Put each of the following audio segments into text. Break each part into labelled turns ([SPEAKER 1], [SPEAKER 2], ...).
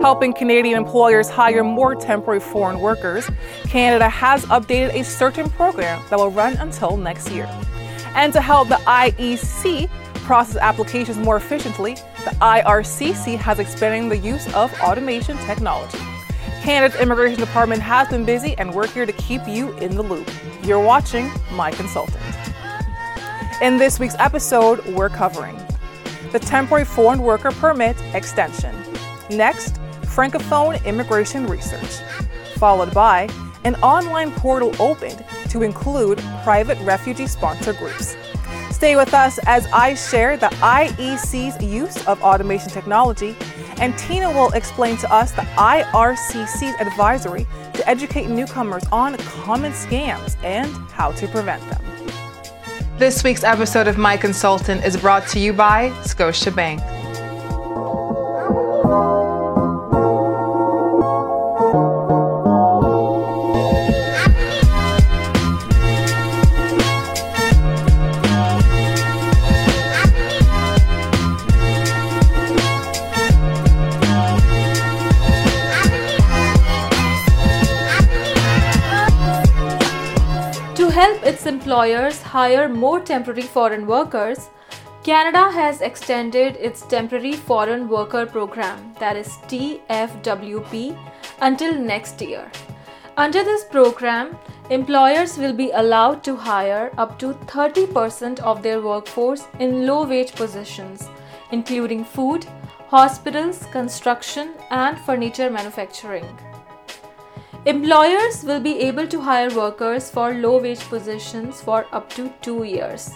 [SPEAKER 1] Helping Canadian employers hire more temporary foreign workers, Canada has updated a certain program that will run until next year. And to help the IEC process applications more efficiently, the IRCC has expanded the use of automation technology. Canada's Immigration Department has been busy, and we're here to keep you in the loop. You're watching My Consultant. In this week's episode, we're covering the temporary foreign worker permit extension. Next, Francophone immigration research, followed by an online portal opened to include private refugee sponsor groups. Stay with us as I share the IEC's use of automation technology, and Tina will explain to us the IRCC's advisory to educate newcomers on common scams and how to prevent them. This week's episode of My Consultant is brought to you by Scotiabank.
[SPEAKER 2] Its employers hire more temporary foreign workers, Canada has extended its Temporary Foreign Worker Program, that is TFWP, until next year. Under this program, employers will be allowed to hire up to 30% of their workforce in low wage positions, including food, hospitals, construction, and furniture manufacturing. Employers will be able to hire workers for low wage positions for up to two years.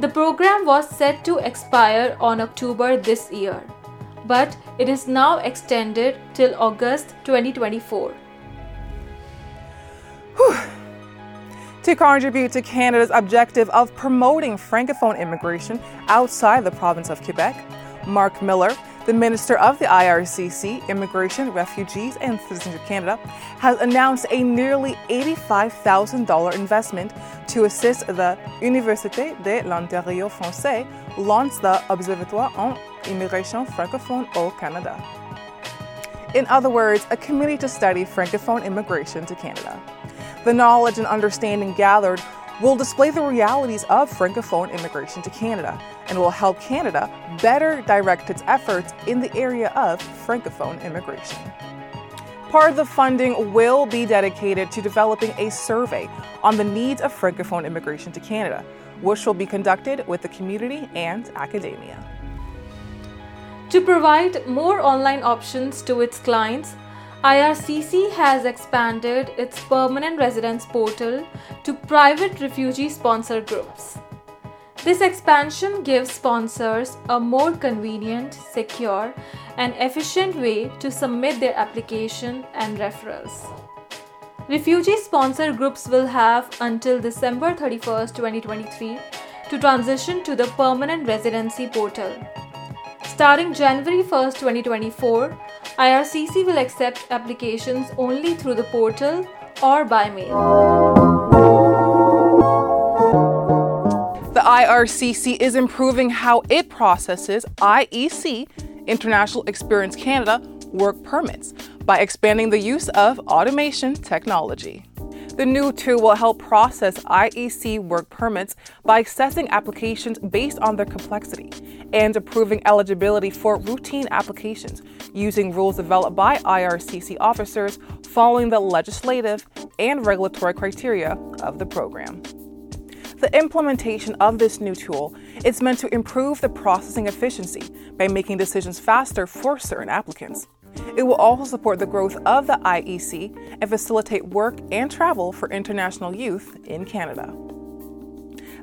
[SPEAKER 2] The program was set to expire on October this year, but it is now extended till August 2024.
[SPEAKER 1] To contribute to Canada's objective of promoting Francophone immigration outside the province of Quebec, Marc Miller, the Minister of the IRCC, Immigration, Refugees and Citizenship Canada, has announced a nearly $85,000 investment to assist the Université de l'Ontario français launch the Observatoire en Immigration Francophone au Canada. In other words, a committee to study Francophone immigration to Canada. The knowledge and understanding gathered will display the realities of Francophone immigration to Canada and will help Canada better direct its efforts in the area of Francophone immigration. Part of the funding will be dedicated to developing a survey on the needs of Francophone immigration to Canada, which will be conducted with the community and academia.
[SPEAKER 2] To provide more online options to its clients, IRCC has expanded its permanent residence portal to private refugee sponsor groups. This expansion gives sponsors a more convenient, secure, and efficient way to submit their application and referrals. Refugee sponsor groups will have until December 31, 2023 to transition to the permanent residency portal. Starting January 1, 2024, IRCC will accept applications only through the portal or by mail.
[SPEAKER 1] The IRCC is improving how it processes IEC, International Experience Canada, work permits by expanding the use of automation technology. The new tool will help process IEC work permits by assessing applications based on their complexity and approving eligibility for routine applications using rules developed by IRCC officers following the legislative and regulatory criteria of the program. The implementation of this new tool is meant to improve the processing efficiency by making decisions faster for certain applicants. It will also support the growth of the IEC and facilitate work and travel for international youth in Canada.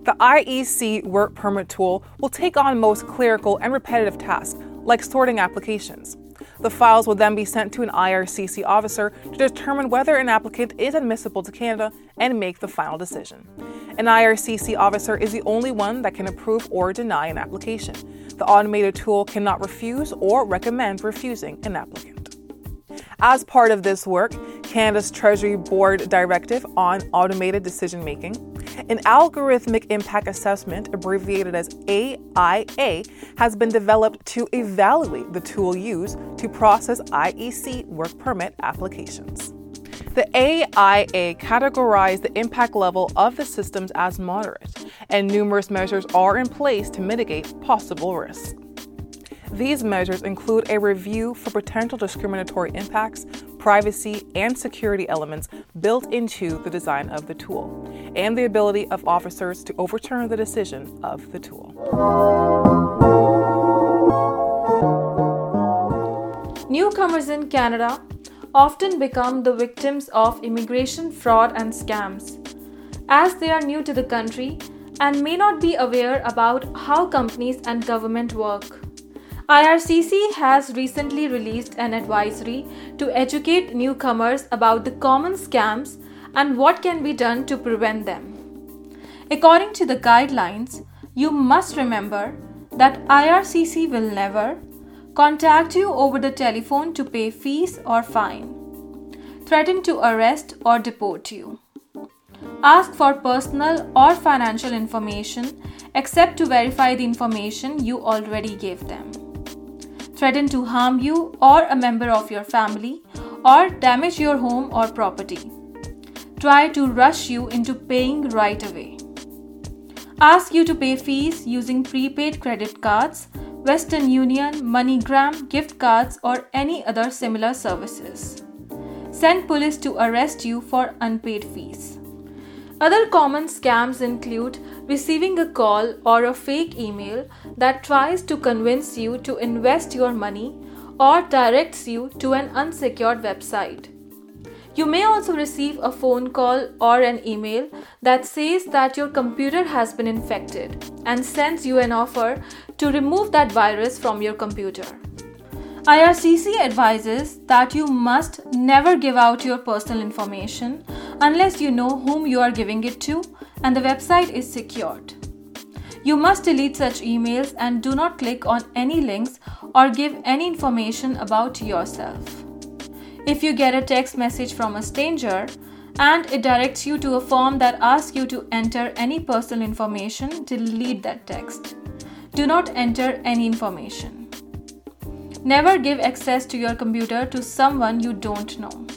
[SPEAKER 1] The IEC work permit tool will take on most clerical and repetitive tasks like sorting applications. The files will then be sent to an IRCC officer to determine whether an applicant is admissible to Canada and make the final decision. An IRCC officer is the only one that can approve or deny an application. The automated tool cannot refuse or recommend refusing an applicant. As part of this work, Canada's Treasury Board Directive on Automated Decision Making An algorithmic impact assessment, abbreviated as AIA, has been developed to evaluate the tool used to process IEC work permit applications. The AIA categorized the impact level of the systems as moderate, and numerous measures are in place to mitigate possible risks. These measures include a review for potential discriminatory impacts, privacy, and security elements built into the design of the tool, and the ability of officers to overturn the decision of the tool.
[SPEAKER 2] Newcomers in Canada often become the victims of immigration fraud and scams, as they are new to the country and may not be aware about how companies and government work. IRCC has recently released an advisory to educate newcomers about the common scams and what can be done to prevent them. According to the guidelines, you must remember that IRCC will never contact you over the telephone to pay fees or fine, threaten to arrest or deport you, ask for personal or financial information except to verify the information you already gave them, threaten to harm you or a member of your family or damage your home or property, try to rush you into paying right away. Ask you to pay fees using prepaid credit cards Western Union, MoneyGram, gift cards, or any other similar services. Send police to arrest you for unpaid fees. Other common scams include receiving a call or a fake email that tries to convince you to invest your money or directs you to an unsecured website. You may also receive a phone call or an email that says that your computer has been infected and sends you an offer to remove that virus from your computer. IRCC advises that you must never give out your personal information unless you know whom you are giving it to and the website is secured. You must delete such emails and do not click on any links or give any information about yourself. If you get a text message from a stranger and it directs you to a form that asks you to enter any personal information, delete that text. Do not enter any information. Never give access to your computer to someone you don't know.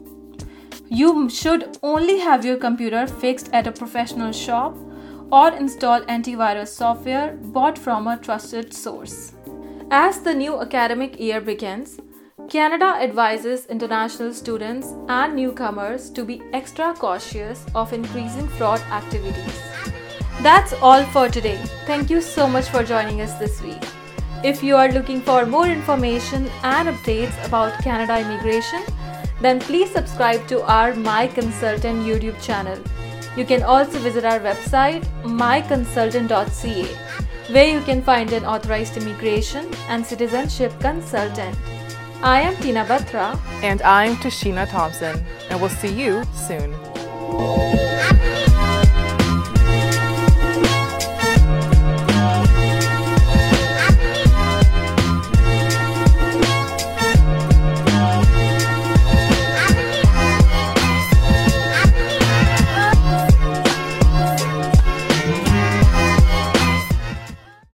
[SPEAKER 2] You should only have your computer fixed at a professional shop or install antivirus software bought from a trusted source. As the new academic year begins, Canada advises international students and newcomers to be extra cautious of increasing fraud activities. That's all for today. Thank you so much for joining us this week. If you are looking for more information and updates about Canada immigration, then please subscribe to our My Consultant YouTube channel. You can also visit our website myconsultant.ca where you can find an authorized immigration and citizenship consultant. I am Tina Batra.
[SPEAKER 1] And I'm Tashina Thompson, and we'll see you soon.